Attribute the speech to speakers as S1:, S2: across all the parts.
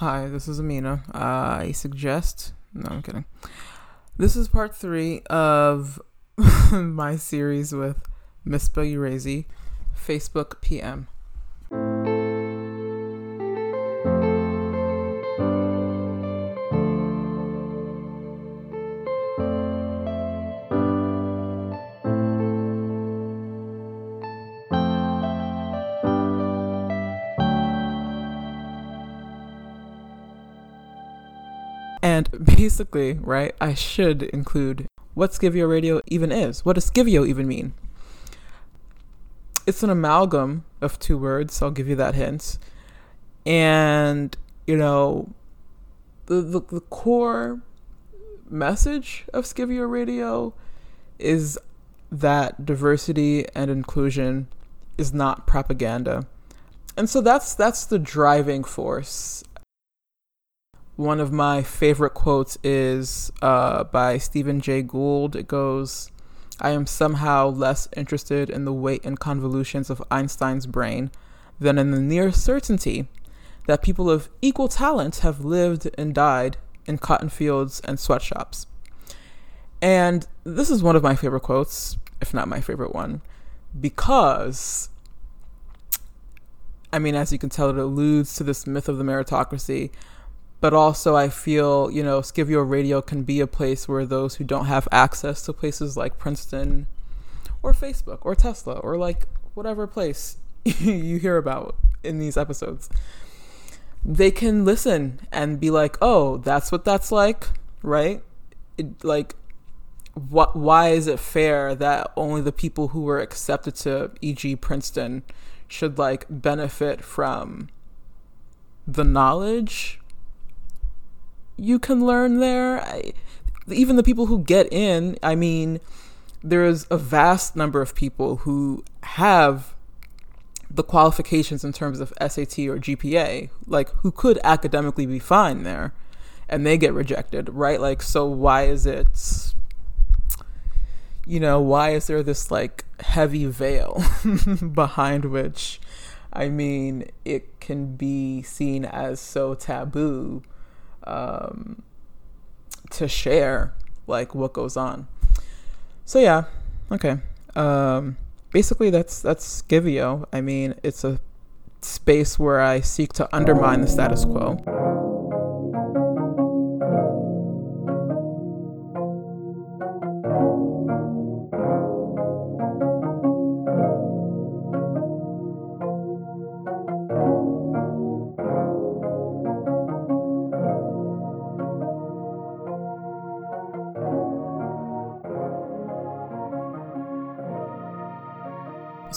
S1: Hi, this is Amina. Uh, I suggest. No, I'm kidding. This is part three of my series with Miss Misbah Uraizee, Facebook PM. Basically, right, I should include what Skivio Radio even is. What does Skivio even mean? It's an amalgam of two words, I'll give you that hint. And, you know, the, the, the core message of Skivio Radio is that diversity and inclusion is not propaganda. And so that's that's the driving force one of my favorite quotes is uh, by Stephen Jay Gould. It goes, I am somehow less interested in the weight and convolutions of Einstein's brain than in the near certainty that people of equal talent have lived and died in cotton fields and sweatshops. And this is one of my favorite quotes, if not my favorite one, because, I mean, as you can tell, it alludes to this myth of the meritocracy but also I feel, you know, Skivio Radio can be a place where those who don't have access to places like Princeton or Facebook or Tesla or like whatever place you hear about in these episodes, they can listen and be like, "Oh, that's what that's like," right? It, like what why is it fair that only the people who were accepted to e.g. Princeton should like benefit from the knowledge you can learn there. I, even the people who get in, I mean, there's a vast number of people who have the qualifications in terms of SAT or GPA, like who could academically be fine there, and they get rejected, right? Like, so why is it, you know, why is there this like heavy veil behind which, I mean, it can be seen as so taboo um, to share like what goes on. So yeah, okay. Um, basically, that's that's Skivio. I mean, it's a space where I seek to undermine the status quo.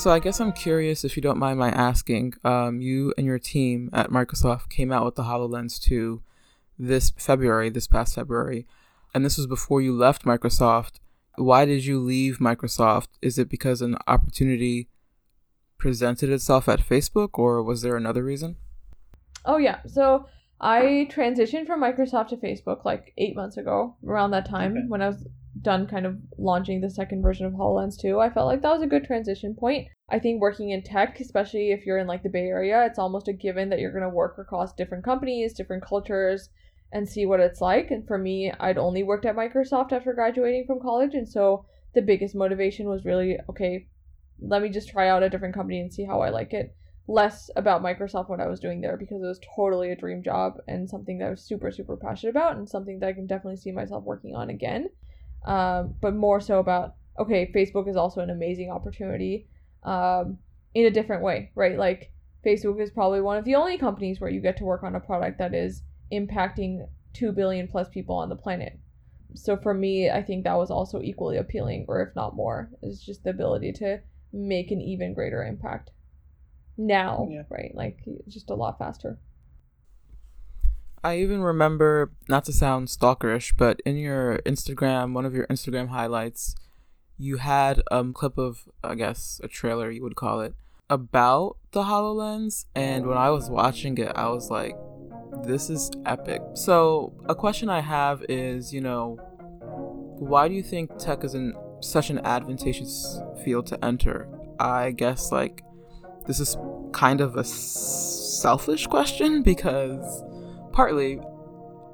S1: So I guess I'm curious if you don't mind my asking. Um, you and your team at Microsoft came out with the HoloLens 2 this February, this past February, and this was before you left Microsoft. Why did you leave Microsoft? Is it because an opportunity presented itself at Facebook, or was there another reason?
S2: Oh yeah, so I transitioned from Microsoft to Facebook like eight months ago, around that time okay. when I was done kind of launching the second version of HoloLens 2, I felt like that was a good transition point. I think working in tech, especially if you're in like the Bay Area, it's almost a given that you're going to work across different companies, different cultures, and see what it's like. And for me, I'd only worked at Microsoft after graduating from college. And so the biggest motivation was really, okay, let me just try out a different company and see how I like it. Less about Microsoft what I was doing there because it was totally a dream job and something that I was super, super passionate about and something that I can definitely see myself working on again um, but more so about okay, Facebook is also an amazing opportunity um, in a different way, right? Like Facebook is probably one of the only companies where you get to work on a product that is impacting 2 billion plus people on the planet. So for me, I think that was also equally appealing, or if not more, is just the ability to make an even greater impact now, yeah. right? Like just a lot faster.
S1: I even remember, not to sound stalkerish, but in your Instagram, one of your Instagram highlights, you had a um, clip of, I guess, a trailer, you would call it, about the HoloLens. And when I was watching it, I was like, this is epic. So, a question I have is, you know, why do you think tech is in such an advantageous field to enter? I guess, like, this is kind of a selfish question because partly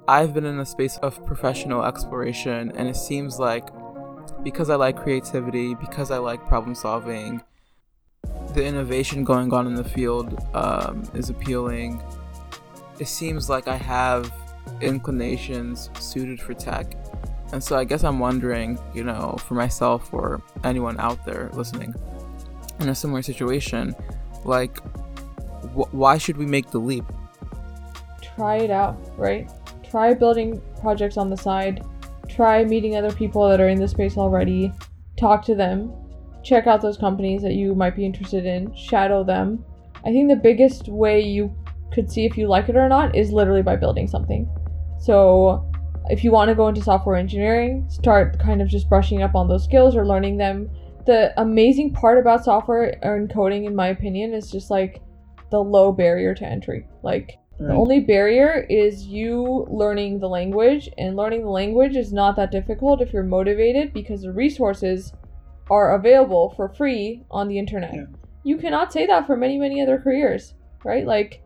S1: I've been in a space of professional exploration, and it seems like because I like creativity, because I like problem solving, the innovation going on in the field um, is appealing. It seems like I have inclinations suited for tech. And so I guess I'm wondering, you know, for myself or anyone out there listening in a similar situation, like, wh- why should we make the leap?
S2: Try it out, right? Try building projects on the side. Try meeting other people that are in the space already. Talk to them. Check out those companies that you might be interested in. Shadow them. I think the biggest way you could see if you like it or not is literally by building something. So, if you want to go into software engineering, start kind of just brushing up on those skills or learning them. The amazing part about software and coding, in my opinion, is just like the low barrier to entry. Like, right. the only barrier is you learning the language, and learning the language is not that difficult if you're motivated because the resources are available for free on the internet. Yeah. You cannot say that for many, many other careers, right? Like,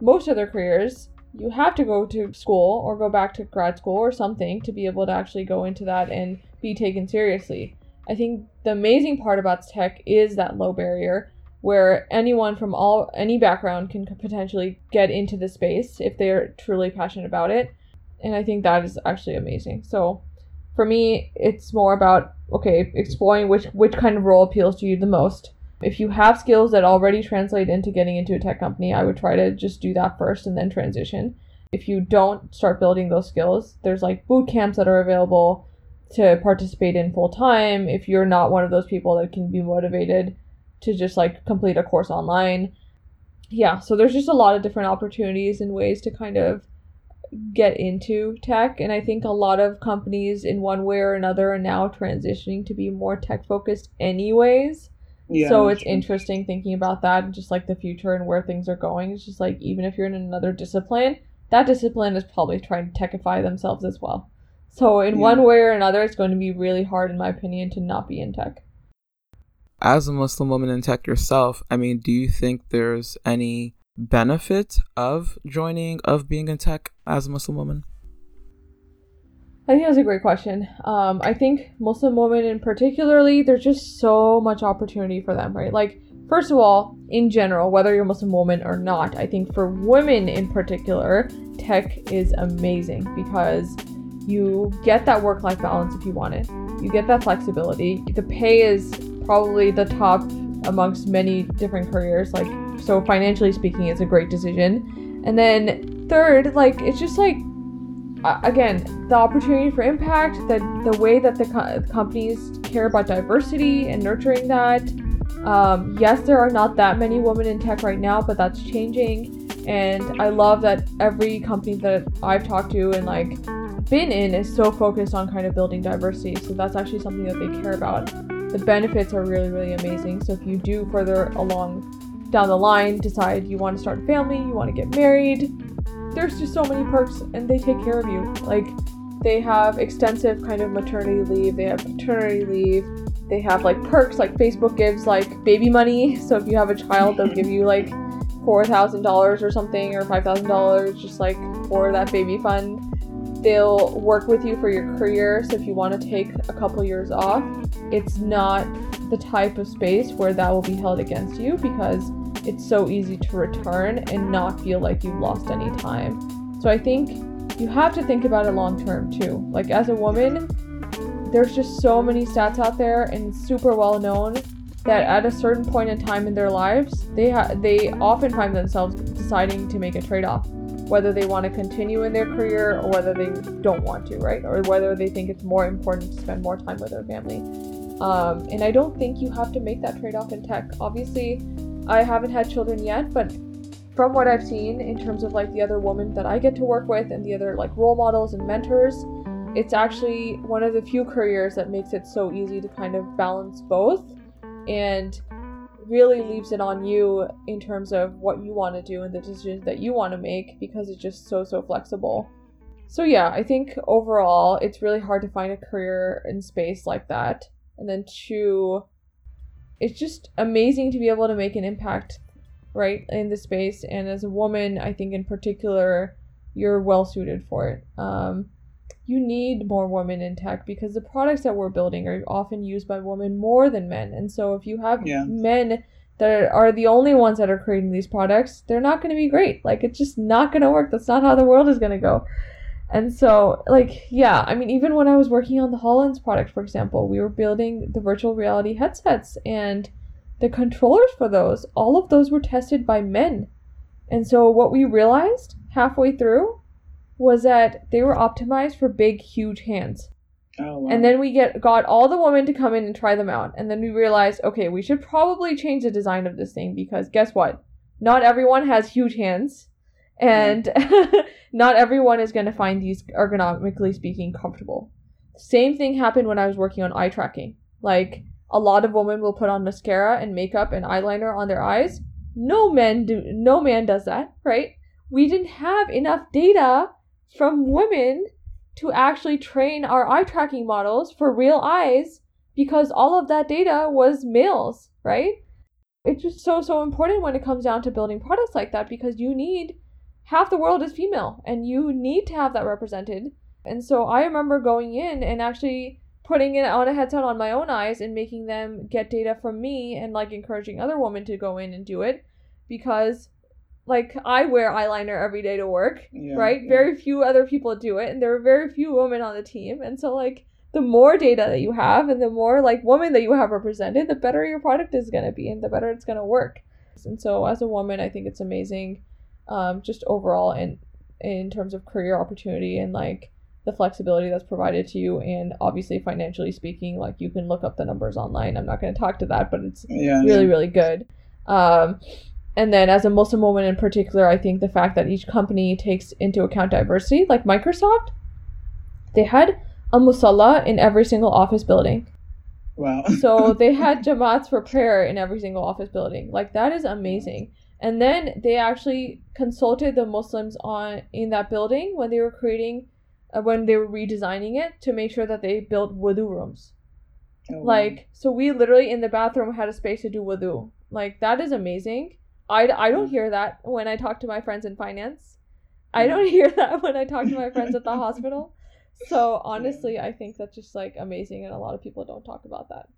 S2: most other careers, you have to go to school or go back to grad school or something to be able to actually go into that and be taken seriously. I think the amazing part about tech is that low barrier where anyone from all any background can potentially get into the space if they're truly passionate about it. And I think that is actually amazing. So for me, it's more about okay, exploring which which kind of role appeals to you the most if you have skills that already translate into getting into a tech company, I would try to just do that first and then transition. If you don't start building those skills, there's like boot camps that are available to participate in full time. If you're not one of those people that can be motivated to just like complete a course online. Yeah, so there's just a lot of different opportunities and ways to kind of get into tech and i think a lot of companies in one way or another are now transitioning to be more tech focused anyways yeah, so it's true. interesting thinking about that and just like the future and where things are going. It's just like even if you're in another discipline, that discipline is probably trying to techify themselves as well. So in yeah. one way or another, it's going to be really hard, in my opinion, to not be in tech.
S1: As a Muslim woman in tech yourself, I mean, do you think there's any benefit of joining, of being in tech as a Muslim woman?
S2: I think that's a great question. Um, I think Muslim women in particularly, there's just so much opportunity for them, right? Like, first of all, in general, whether you're a Muslim woman or not, I think for women in particular, tech is amazing because you get that work life balance if you want it. You get that flexibility. The pay is probably the top amongst many different careers. Like, so financially speaking, it's a great decision. And then third, like, it's just like uh, again, the opportunity for impact, the the way that the co- companies care about diversity and nurturing that. Um, yes, there are not that many women in tech right now, but that's changing. And I love that every company that I've talked to and like been in is so focused on kind of building diversity. So that's actually something that they care about. The benefits are really, really amazing. So if you do further along down the line decide you want to start a family, you want to get married, there's just so many perks and they take care of you. Like they have extensive kind of maternity leave, they have paternity leave, they have like perks like Facebook gives like baby money. So if you have a child, they'll give you like four thousand dollars or something or five thousand dollars just like for that baby fund. They'll work with you for your career. So if you want to take a couple years off, it's not the type of space where that will be held against you because it's so easy to return and not feel like you've lost any time. So I think you have to think about it long term too. Like as a woman, there's just so many stats out there and super well known that at a certain point in time in their lives, they ha- they often find themselves deciding to make a trade-off, whether they want to continue in their career or whether they don't want to, right? Or whether they think it's more important to spend more time with their family. Um, and I don't think you have to make that trade-off in tech. Obviously, I haven't had children yet, but from what I've seen in terms of like the other women that I get to work with and the other like role models and mentors, it's actually one of the few careers that makes it so easy to kind of balance both and really leaves it on you in terms of what you want to do and the decisions that you want to make because it's just so so flexible. So yeah, I think overall it's really hard to find a career in space like that. And then two, it's just amazing to be able to make an impact right in the space and as a woman i think in particular you're well suited for it. Um, you need more women in tech because the products that we're building are often used by women more than men. And so if you have
S3: Yeah.
S2: men that are the only ones that are creating these products, they're not going to be great. Like it's just not going to work. That's not how the world is going to go. And so, like, yeah, I mean, even when I was working on the HoloLens product, for example, we were building the virtual reality headsets and the controllers for those, all of those were tested by men. And so, what we realized halfway through was that they were optimized for big, huge hands.
S3: Oh, wow.
S2: And then we get got all the women to come in and try them out. And then we realized, okay, we should probably change the design of this thing because guess what? Not everyone has huge hands. And not everyone is going to find these ergonomically speaking comfortable. Same thing happened when I was working on eye tracking. Like a lot of women will put on mascara and makeup and eyeliner on their eyes. No men do no man does that, right? We didn't have enough data from women to actually train our eye tracking models for real eyes because all of that data was males, right? It's just so so important when it comes down to building products like that because you need half the world is female and you need to have that represented. And so I remember going in and actually putting it on a headset on my own eyes and making them get data from me and like encouraging other women to go in and do it because like I wear eyeliner every day to work
S3: Yeah,
S2: right?
S3: yeah.
S2: Very few other people do it, and there are very few women on the team. And so, like, the more data that you have and the more, like, women that you have represented, the better your product is going to be and the better it's going to work. And so, as a woman, I think it's amazing, um, just overall, in, in terms of career opportunity and, like, the flexibility that's provided to you. And obviously, financially speaking, like, you can look up the numbers online. I'm not going to talk to that, but it's
S3: Yeah.
S2: really really good um, and then as a muslim woman in particular i think the fact that each company takes into account diversity like microsoft they had a musalla in every single office building
S3: Wow.
S2: so they had jamaats for prayer in every single office building like that is amazing and then they actually consulted the muslims on in that building when they were creating uh, when they were redesigning it to make sure that they built wudu rooms
S3: Oh, wow.
S2: like, so we literally in the bathroom had a space to do wudu. Like, that is amazing. I, I don't hear that when I talk to my friends in finance. I don't hear that when I talk to my friends at the hospital. So, honestly, I think that's just like amazing, and a lot of people don't talk about that.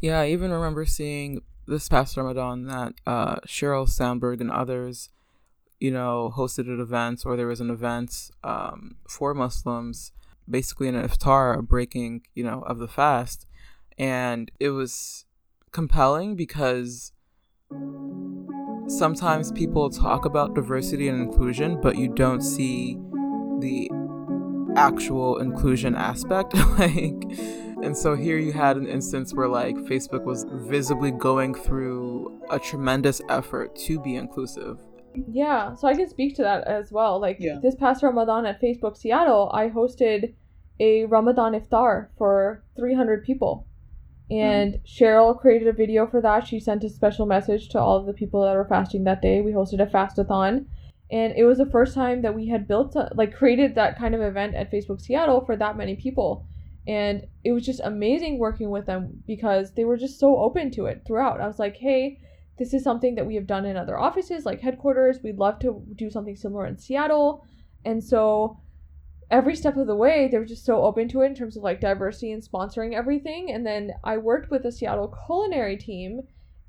S1: Yeah, I even remember seeing this past Ramadan that uh, Sheryl Sandberg and others, you know, hosted an event or there was an event um, for Muslims, basically an iftar, a breaking, you know, of the fast. And it was compelling because sometimes people talk about diversity and inclusion, but you don't see the actual inclusion aspect. like, and so here you had an instance where like Facebook was visibly going through a tremendous effort to be inclusive.
S2: Yeah, so I can speak to that as well. Like
S3: Yeah.
S2: this past Ramadan at Facebook Seattle, I hosted a Ramadan iftar for 300 people. And mm-hmm. Sheryl created a video for that. She sent a special message to all of the people that were fasting that day. We hosted a fastathon. And it was the first time that we had built, a, like, created that kind of event at Facebook Seattle for that many people. And it was just amazing working with them because they were just so open to it throughout. I was like, hey, this is something that we have done in other offices like headquarters we'd love to do something similar in seattle and so every step of the way they were just so open to it in terms of like diversity and sponsoring everything. And then i worked with the seattle culinary team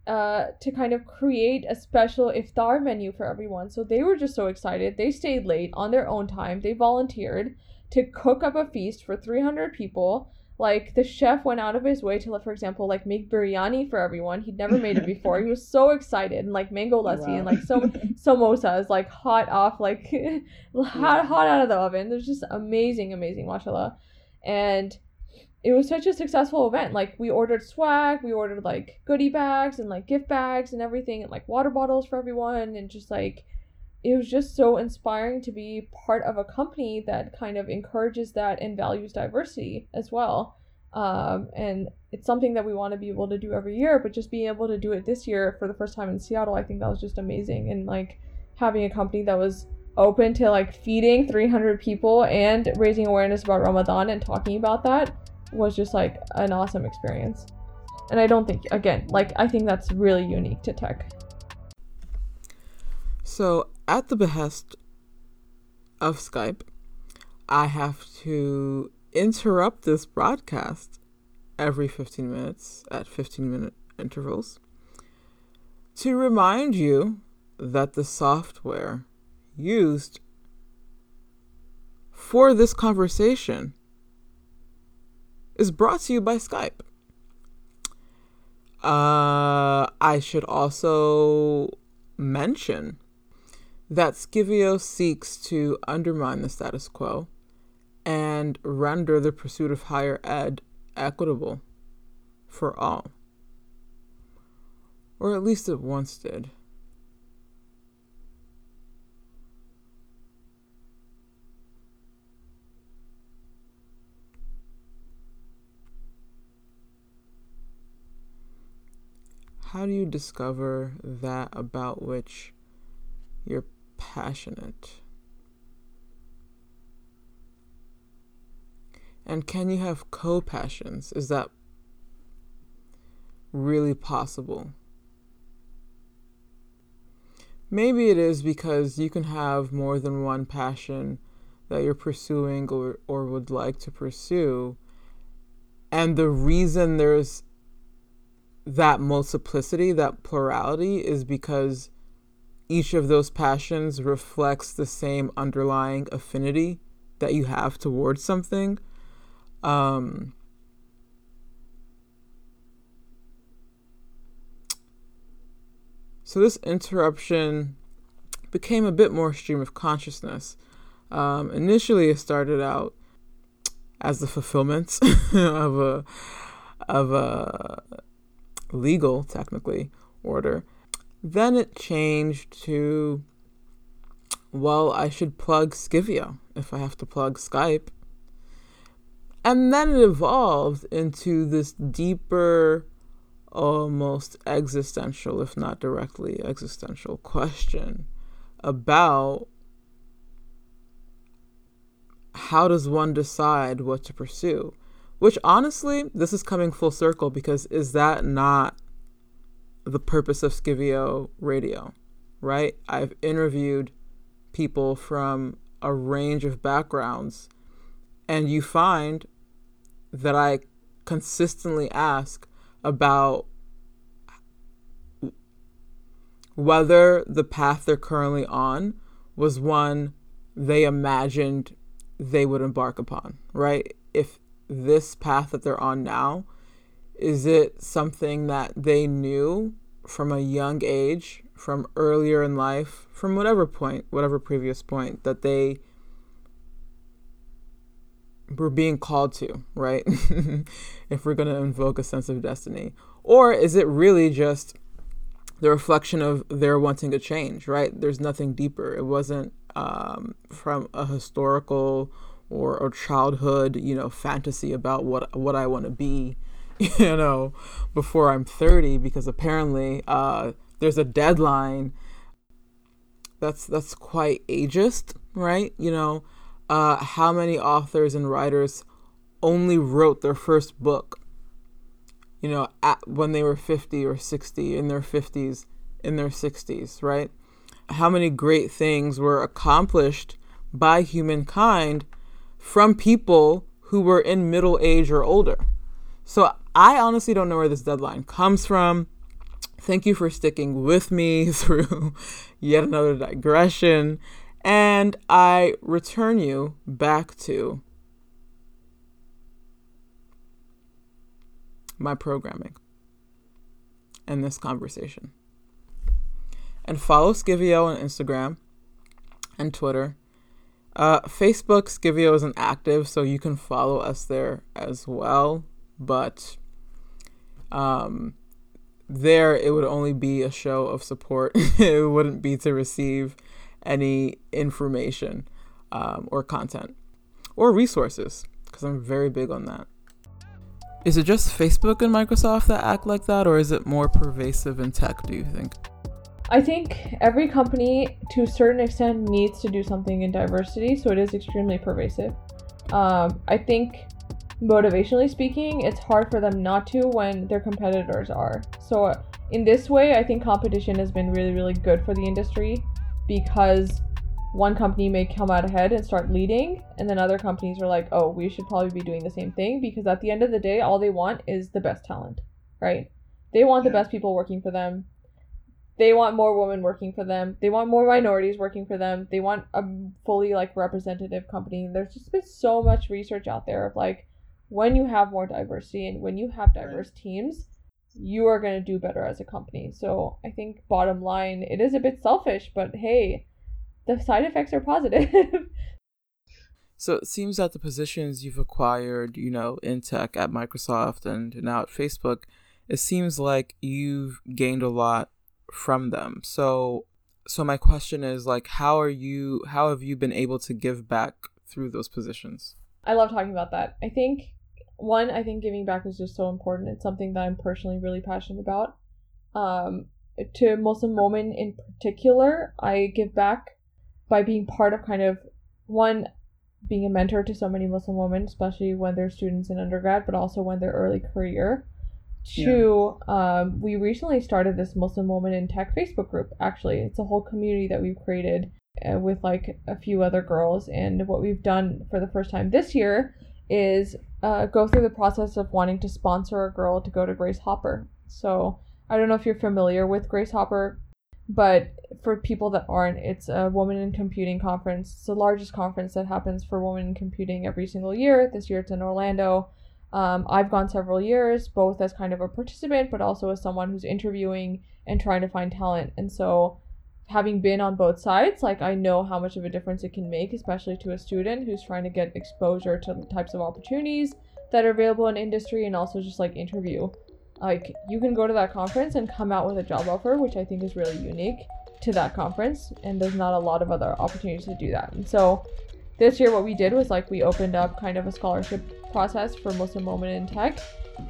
S2: uh, to kind of create a special iftar menu for everyone. So they were just so excited. They stayed late on their own time. They volunteered to cook up a feast for 300 people like the chef went out of his way to, for example, like make biryani for everyone. He'd never made it before. he was so excited, and like mango oh, lassi and like so samosas, like hot off, like hot hot out of the oven. It was just amazing, amazing, mashallah. And it was such a successful event. Like we ordered swag, we ordered like goodie bags and like gift bags and everything, and like water bottles for everyone, and just like it was just so inspiring to be part of a company that kind of encourages that and values diversity as well. Um, and it's something that we want to be able to do every year, but just being able to do it this year for the first time in Seattle, I think that was just amazing. And like having a company that was open to like feeding 300 people and raising awareness about Ramadan and talking about that was just like an awesome experience. And I don't think, again, like I think that's really unique to tech.
S1: So, at the behest of Skype, I have to interrupt this broadcast every 15 minutes at 15 minute intervals to remind you that the software used for this conversation is brought to you by Skype. Uh, I should also mention that Skivio seeks to undermine the status quo and render the pursuit of higher ed equitable for all. Or at least it once did. How do you discover that about which you're passionate? And can you have co passions? Is that really possible? Maybe it is because you can have more than one passion that you're pursuing or, or would like to pursue. And the reason there's that multiplicity, that plurality, is because each of those passions reflects the same underlying affinity that you have towards something. Um, so this interruption became a bit more stream of consciousness. Um, initially, it started out as the fulfillment of a of a legal, technically, order. Then it changed to, well, I should plug Skivio if I have to plug Skype. And then it evolved into this deeper, almost existential, if not directly existential, question about how does one decide what to pursue? Which honestly, this is coming full circle because is that not the purpose of Scivio Radio, right? I've interviewed people from a range of backgrounds, and you find that I consistently ask about whether the path they're currently on was one they imagined they would embark upon, right? If this path that they're on now? Is it something that they knew from a young age, from earlier in life, from whatever point, whatever previous point that they were being called to, right? if we're going to invoke a sense of destiny. Or is it really just the reflection of their wanting to change, right? There's nothing deeper. It wasn't um, from a historical or, or childhood, you know, fantasy about what what I want to be, you know, before I'm 30 because apparently uh, there's a deadline that's that's quite ageist, right? You know, uh, how many authors and writers only wrote their first book, you know, at, when they were 50 or 60, in their 50s, in their 60s, right? How many great things were accomplished by humankind from people who were in middle age or older. So I honestly don't know where this deadline comes from. Thank you for sticking with me through yet another digression. And I return you back to my programming and this conversation. And follow Skivio on Instagram and Twitter uh, Facebook Skivio isn't active, so you can follow us there as well. But um, there, it would only be a show of support. it wouldn't be to receive any information um, or content or resources, because I'm very big on that. Is it just Facebook and Microsoft that act like that, or is it more pervasive in tech, do you think?
S2: I think every company, to a certain extent, needs to do something in diversity, so it is extremely pervasive. Um, I think, motivationally speaking, it's hard for them not to when their competitors are. So, in this way, I think competition has been really, really good for the industry. because one company may come out ahead and start leading and then other companies are like oh we should probably be doing the same thing because at the end of the day all they want is the best talent right? They want the best people working for them. They want more women working for them. They want more minorities working for them. They want a fully like representative company. There's just been so much research out there of like when you have more diversity and when you have
S3: Right.
S2: diverse teams you are going to do better as a company so i think bottom line it is a bit selfish but hey the side effects are positive
S1: So it seems that the positions you've acquired, you know, in tech at Microsoft and now at Facebook, it seems like you've gained a lot from them. So so my question is like how are you how have you been able to give back through those positions?
S2: I love talking about that. I think one, I think giving back is just so important. It's something that I'm personally really passionate about. Um, to Muslim women in particular, I give back by being part of kind of one being a mentor to so many Muslim women, especially when they're students in undergrad, but also when they're early career.
S3: Yeah.
S2: Two, um, we recently started this Muslim Woman in Tech Facebook group. Actually, it's a whole community that we've created uh, with like a few other girls. And what we've done for the first time this year is uh, go through the process of wanting to sponsor a girl to go to Grace Hopper. So I don't know if you're familiar with Grace Hopper, but for people that aren't, it's a Women in Computing conference. It's the largest conference that happens for women in computing every single year. This year it's in Orlando. Um, I've gone several years, both as kind of a participant, but also as someone who's interviewing and trying to find talent. And so, having been on both sides, like I know how much of a difference it can make, especially to a student who's trying to get exposure to the types of opportunities that are available in industry and also just like interview. Like, you can go to that conference and come out with a job offer, which I think is really unique to that conference. And there's not a lot of other opportunities to do that. And so, this year what we did was like we opened up kind of a scholarship process for Muslim Women in Tech.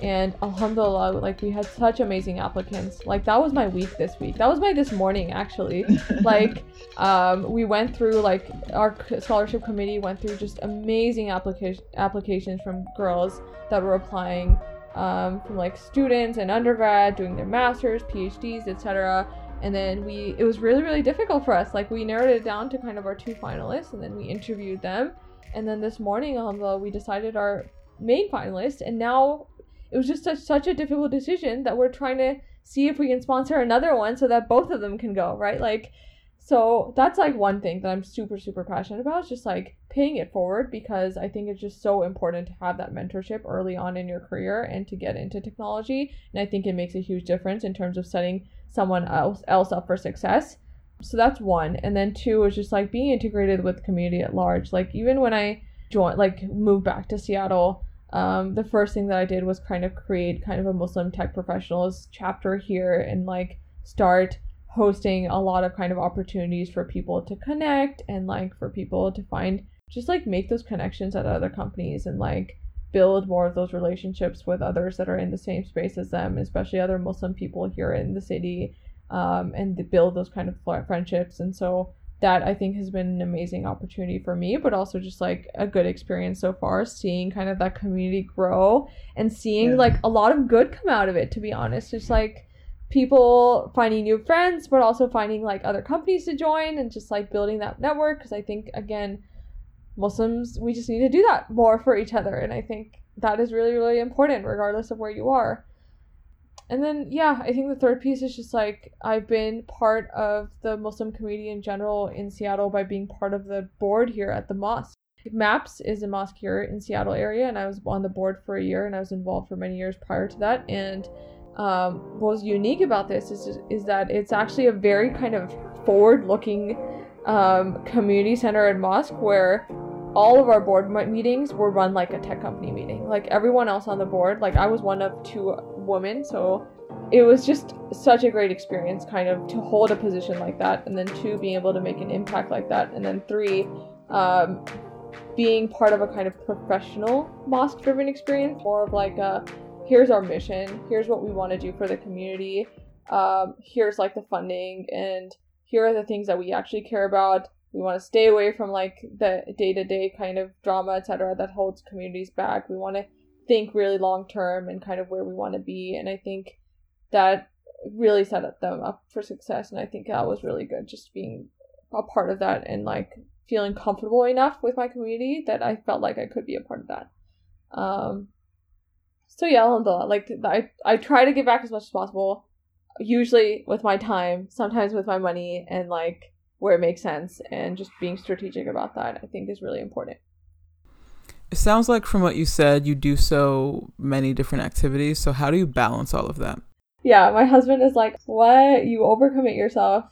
S2: And alhamdulillah, like we had such amazing applicants. Like that was my week this week. That was my this morning actually. like um, we went through like our scholarship committee went through just amazing application applications from girls that were applying um, from like students and undergrad doing their masters, PhDs, etc. And then we it was really really difficult for us. Like we narrowed it down to kind of our two finalists, and then we interviewed them. And then this morning, alhamdulillah, we decided our main finalist, and now it was just such, such a difficult decision that we're trying to see if we can sponsor another one so that both of them can go, right? Like, so that's like one thing that I'm super, super passionate about, is just like paying it forward because I think it's just so important to have that mentorship early on in your career and to get into technology. And I think it makes a huge difference in terms of setting someone else else up for success. So that's one. And then two is just like being integrated with community at large. Like even when I joined like moved back to Seattle, um, the first thing that I did was kind of create kind of a Muslim tech professionals chapter here and like start hosting a lot of kind of opportunities for people to connect and like for people to find just like make those connections at other companies and like build more of those relationships with others that are in the same space as them, especially other Muslim people here in the city, um, and build those kind of friendships. And so that I think has been an amazing opportunity for me, but also just like a good experience so far, seeing kind of that community grow and seeing
S3: Yeah.
S2: like a lot of good come out of it, to be honest. Just like people finding new friends, but also finding like other companies to join and just like building that network. Because I think, again, Muslims, we just need to do that more for each other. And I think that is really, really important, regardless of where you are. And then, yeah, I think the third piece is just like I've been part of the Muslim community in general in Seattle by being part of the board here at the mosque. MAPS is a mosque here in Seattle area, and I was on the board for a year, and I was involved for many years prior to that. And um, what was unique about this is is that it's actually a very kind of forward-looking um, community center and mosque where all of our board meetings were run like a tech company meeting. Like everyone else on the board, like I was one of two women, so it was just such a great experience, kind of to hold a position like that, and then two being able to make an impact like that, and then three, um, being part of a kind of professional mosque-driven experience, more of like a here's our mission, here's what we want to do for the community, um, here's like the funding, and here are the things that we actually care about we want to stay away from like the day-to-day kind of drama etc that holds communities back we want to think really long term and kind of where we want to be and i think that really set them up for success and i think that was really good just being a part of that and like feeling comfortable enough with my community that I felt like I could be a part of that. Um, so yeah, alhamdulillah, like I, I try to give back as much as possible, usually with my time, sometimes with my money, and like where it makes sense, and just being strategic about that, I think is really important.
S1: It sounds like from what you said, you do so many different activities. So how do you balance all of that?
S2: Yeah, my husband is like, "What? You overcommit yourself.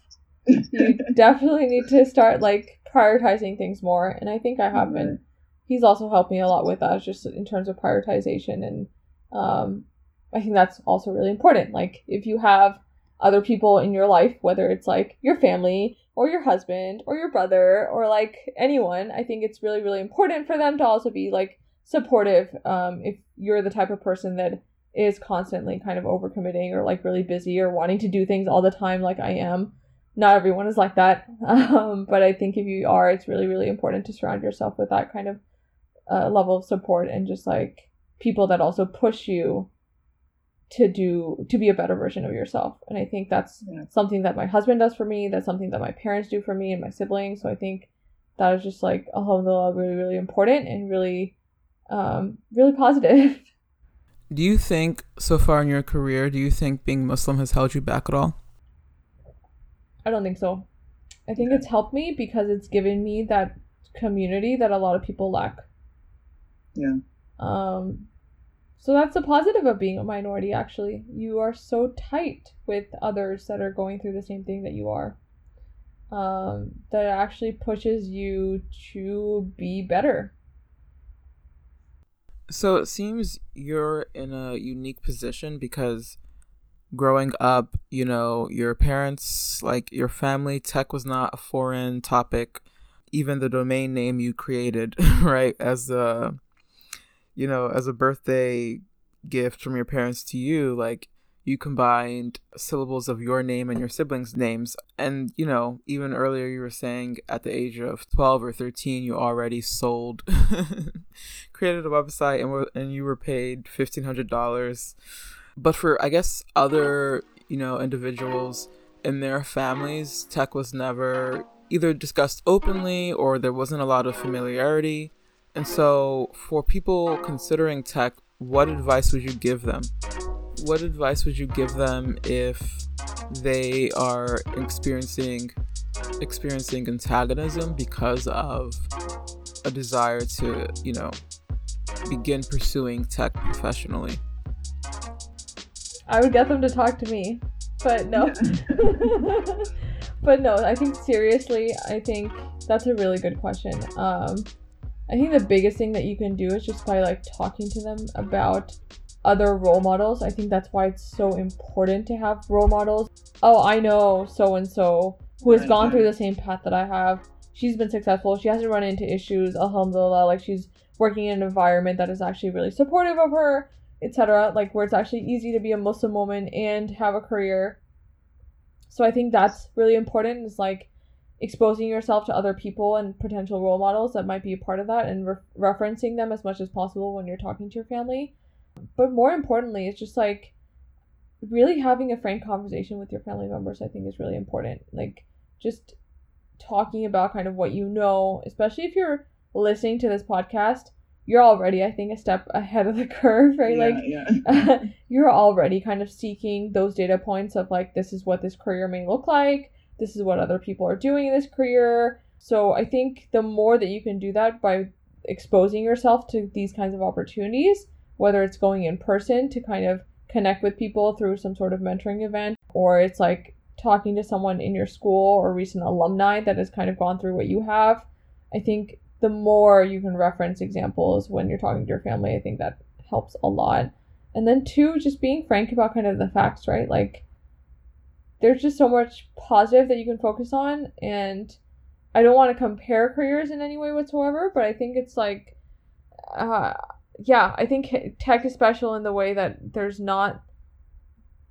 S2: You definitely need to start like prioritizing things more." And I think I have been. He's also helped me a lot with that, just in terms of prioritization, and um, I think that's also really important. Like, if you have other people in your life, whether it's like your family or your husband or your brother or like anyone, I think it's really, really important for them to also be like supportive um, if you're the type of person that is constantly kind of overcommitting or like really busy or wanting to do things all the time like I am. Not everyone is like that. Um, but I think if you are, it's really, really important to surround yourself with that kind of uh, level of support and just like people that also push you to do to be a better version of yourself. And i think that's yeah. something that my husband does for me that's something that my parents do for me and my siblings. So i think that is just like alhamdulillah really really important and really um really positive.
S1: Do you think so far in your career do you think being muslim has held you back at all?
S2: I don't think so. I think it's helped me because it's given me that community that a lot of people lack.
S3: Yeah.
S2: Um so that's a positive of being a minority, actually. You are so tight with others that are going through the same thing that you are. Um, that actually pushes you to be better.
S1: So it seems you're in a unique position because growing up, you know, your parents, like your family, tech was not a foreign topic. Even the domain name you created, right, as a you know, as a birthday gift from your parents to you, like you combined syllables of your name and your siblings' names. And, you know, even earlier you were saying at the age of 12 or 13, you already sold, created a website and, were, and you were paid $1,500. But for, I guess, other, you know, individuals in their families, tech was never either discussed openly or there wasn't a lot of familiarity. And so, for people considering tech, what advice would you give them? What advice would you give them if they are experiencing experiencing antagonism because of a desire to, you know, begin pursuing tech professionally?
S2: I would get them to talk to me, but no. but no, I think seriously, I think that's a really good question. Um, I think the biggest thing that you can do is just by like talking to them about other role models. I think that's why it's so important to have role models. Oh, I know so and so who has gone through the same path that I have. She's been successful. She hasn't run into issues. Alhamdulillah. Like she's working in an environment that is actually really supportive of her, etc. Like where it's actually easy to be a Muslim woman and have a career. So I think that's really important. Is like exposing yourself to other people and potential role models that might be a part of that and re- referencing them as much as possible when you're talking to your family. But more importantly, it's just like really having a frank conversation with your family members, I think is really important. Like just talking about kind of what you know, especially if you're listening to this podcast, you're already, I think, a step ahead of the curve, right?
S3: Yeah,
S2: like,
S3: yeah.
S2: you're already kind of seeking those data points of like, this is what this career may look like this is what other people are doing in this career. So I think the more that you can do that by exposing yourself to these kinds of opportunities, whether it's going in person to kind of connect with people through some sort of mentoring event, or it's like talking to someone in your school or recent alumni that has kind of gone through what you have, I think the more you can reference examples when you're talking to your family, I think that helps a lot. And then two, just being frank about kind of the facts, right? Like there's just so much positive that you can focus on and I don't want to compare careers in any way whatsoever, but I think it's like uh yeah, I think tech is special in the way that there's not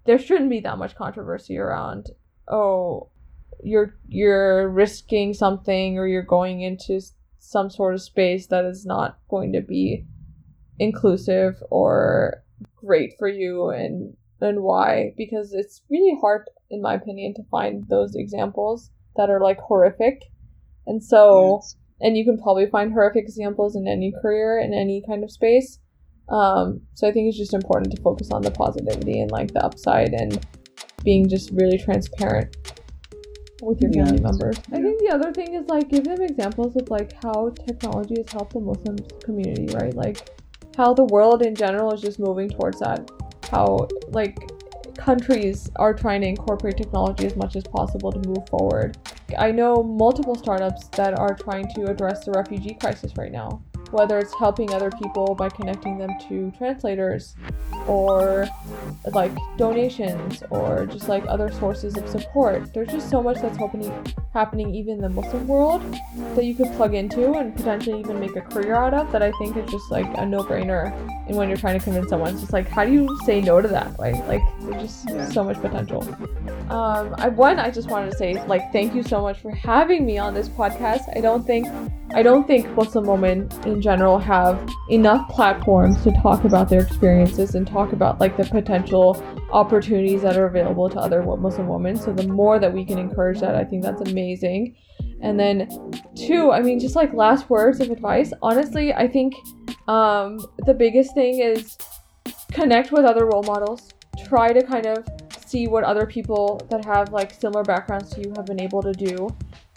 S2: there shouldn't be that much controversy around oh you're you're risking something or you're going into some sort of space that is not going to be inclusive or great for you and and why because it's really hard in my opinion to find those examples that are like horrific. And so,
S3: Yes.
S2: and you can probably find horrific examples in any career, in any kind of space. Um, so I think it's just important to focus on the positivity and like the upside and being just really transparent with your family
S3: Yes.
S2: members. I
S3: Yeah.
S2: think the other thing is like give them examples of like how technology has helped the Muslim community, right? Like how the world in general is just moving towards that. How like countries are trying to incorporate technology as much as possible to move forward. I know multiple startups that are trying to address the refugee crisis right now, whether it's helping other people by connecting them to translators or like donations or just like other sources of support. There's just so much that's happening happening even in the Muslim world that you could plug into and potentially even make a career out of that I think is just like a no-brainer and when you're trying to convince someone it's just like how do you say no to that right like there's just
S3: Yeah.
S2: so much potential um i one i just wanted to say like thank you so much for having me on this podcast i don't think i don't think muslim women in general have enough platforms to talk about their experiences and talk about like the potential opportunities that are available to other muslim women. So the more that we can encourage that i think that's amazing. And then two i mean just like last words of advice. Honestly i think um the biggest thing is connect with other role models. Try to kind of see what other people that have like similar backgrounds to you have been able to do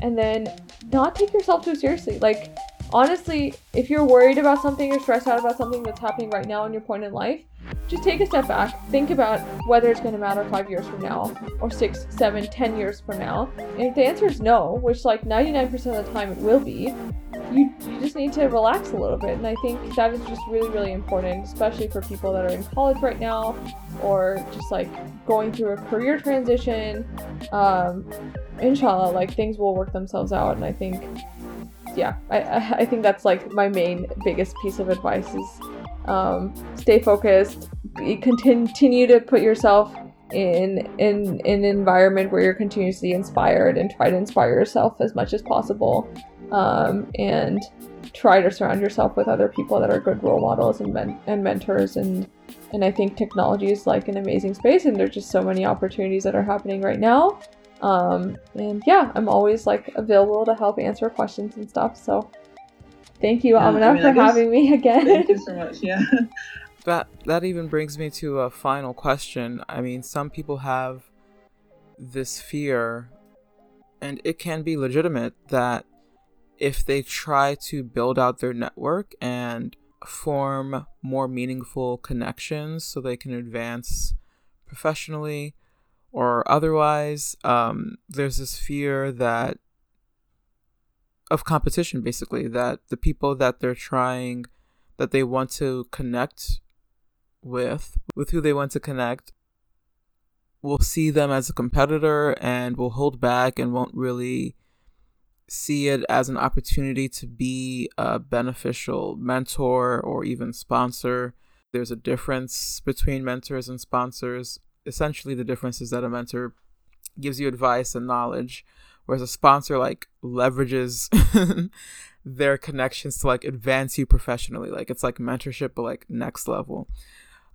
S2: and then not take yourself too seriously. Like honestly if you're worried about something or stressed out about something that's happening right now in your point in life just take a step back. Think about whether it's going to matter five years from now or six seven ten years from now. And if the answer is no which like 99% of the time it will be you, you just need to relax a little bit. And i think that is just really really important especially for people that are in college right now or just like going through a career transition. Um inshallah like things will work themselves out. And i think yeah i i, think that's like my main biggest piece of advice is um stay focused be, continue to put yourself in in in an environment where you're continuously inspired and try to inspire yourself as much as possible um, and try to surround yourself with other people that are good role models and, men- and mentors and and I think technology is like an amazing space and there's just so many opportunities that are happening right now um, and yeah I'm always like available to help answer questions and stuff so thank you
S3: Yeah, I mean,
S2: for having me again
S3: Thank you so much. Yeah.
S1: That that even brings me to a final question. I mean, some people have this fear and it can be legitimate that if they try to build out their network and form more meaningful connections so they can advance professionally or otherwise, um, there's this fear that of competition basically that the people that they're trying that they want to connect with with who they want to connect will see them as a competitor and will hold back and won't really see it as an opportunity to be a beneficial mentor or even sponsor. There's a difference between mentors and sponsors. Essentially, the difference is that a mentor gives you advice and knowledge, whereas a sponsor like leverages their connections to like advance you professionally. Like it's like mentorship, but like next level.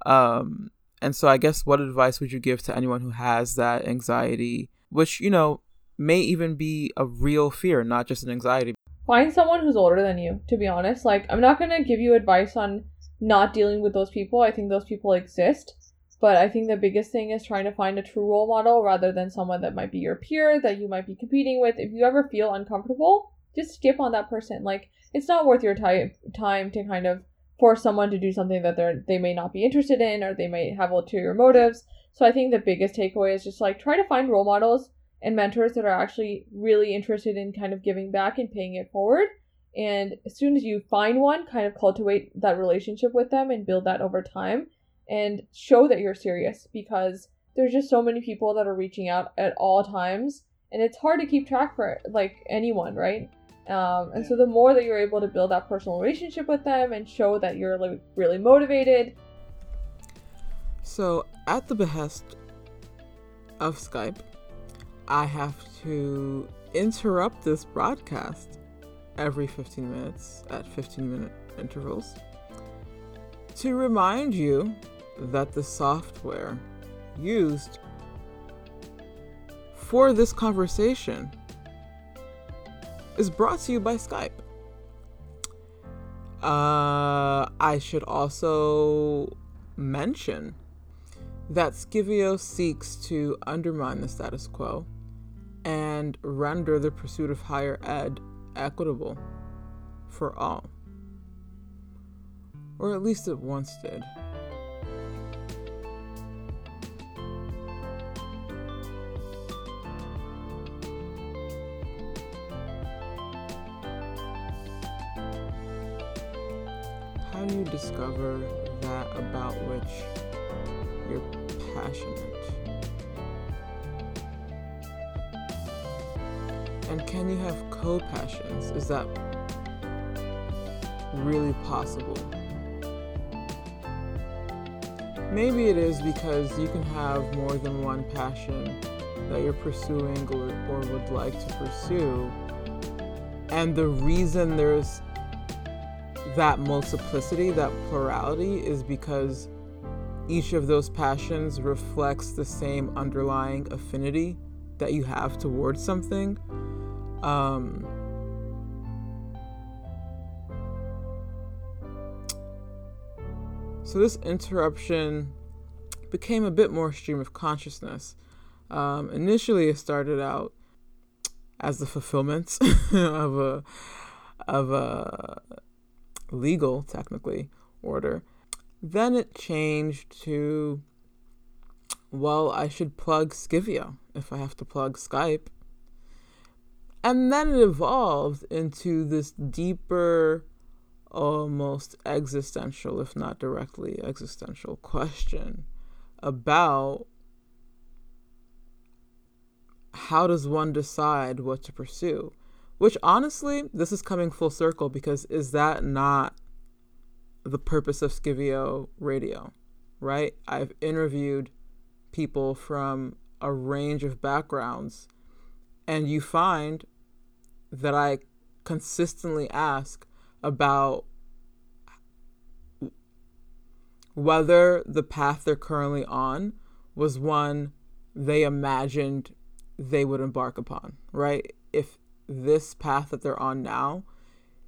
S1: Um, and so I guess what advice would you give to anyone who has that anxiety, which, you know, may even be a real fear, not just an anxiety?
S2: find someone who's older than you to be honest like i'm not going to give you advice on not dealing with those people i think those people exist but i think the biggest thing is trying to find a true role model rather than someone that might be your peer that you might be competing with. If you ever feel uncomfortable just skip on that person. Like it's not worth your time time to kind of force someone to do something that they're they may not be interested in or they may have ulterior motives. So i think the biggest takeaway is just like try to find role models and mentors that are actually really interested in kind of giving back and paying it forward. And as soon as you find one, kind of cultivate that relationship with them and build that over time and show that you're serious because there's just so many people that are reaching out at all times and it's hard to keep track for like anyone, right? Um, and so the more that you're able to build that personal relationship with them and show that you're like really motivated,
S1: So, at the behest of Skype, I have to interrupt this broadcast every 15 minutes at 15 minute intervals to remind you that the software used for this conversation is brought to you by Skype. Uh, I should also mention that Scivio seeks to undermine the status quo and render the pursuit of higher ed equitable for all. Or at least it once did. Discover that about which you're passionate? And can you have co passions? Is that really possible? Maybe it is because you can have more than one passion that you're pursuing or, or would like to pursue. And the reason there's that multiplicity, that plurality, is because each of those passions reflects the same underlying affinity that you have towards something. Um, so this interruption became a bit more stream of consciousness. Um, initially, it started out as the fulfillment of a of a legal, technically, order. Then it changed to, well, I should plug Scivio if I have to plug Skype. And then it evolved into this deeper, almost existential, if not directly existential, question about how does one decide what to pursue? Which honestly, this is coming full circle because is that not the purpose of Scivio Radio, right? I've interviewed people from a range of backgrounds, and you find that I consistently ask about whether the path they're currently on was one they imagined they would embark upon, right? If this path that they're on now,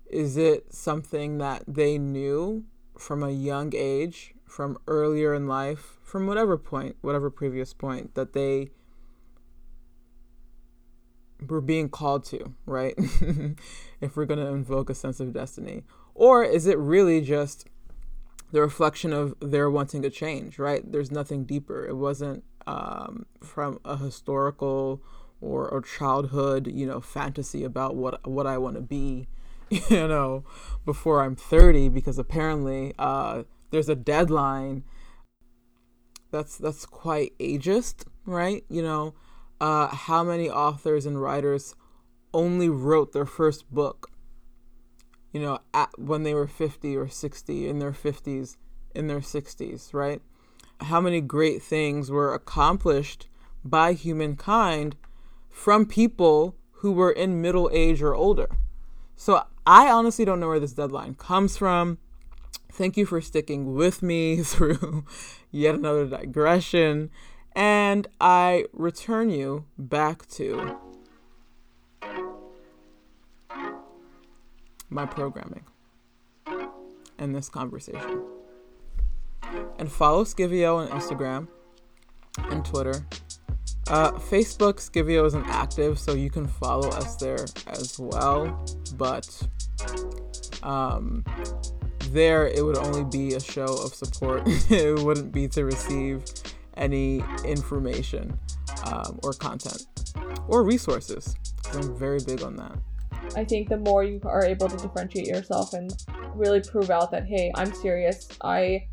S1: is it something that they knew from a young age, from earlier in life, from whatever point, whatever previous point that they were being called to, right? if we're going to invoke a sense of destiny. Or is it really just the reflection of their wanting to change, right? There's nothing deeper. It wasn't um, from a historical or, or childhood, you know, fantasy about what what I want to be, you know, before I'm 30, because apparently uh, there's a deadline. That's that's quite ageist, right? You know, uh, how many authors and writers only wrote their first book, you know, at, when they were 50 or 60, in their 50s, in their 60s, right? How many great things were accomplished by humankind from people who were in middle age or older. So I honestly don't know where this deadline comes from. Thank you for sticking with me through yet another digression. And I return you back to my programming and this conversation. And follow Scivio on Instagram and Twitter uh, Facebook Scivio isn't active, so you can follow us there as well. But um, there, it would only be a show of support. it wouldn't be to receive any information um, or content or resources. I'm very big on that.
S2: I think the more you are able to differentiate yourself and really prove out that hey, I'm serious. I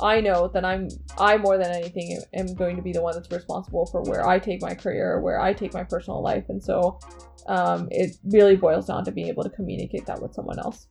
S2: I know that I'm I more than anything am going to be the one that's responsible for where I take my career, where I take my personal life, and so um, it really boils down to being able to communicate that with someone else.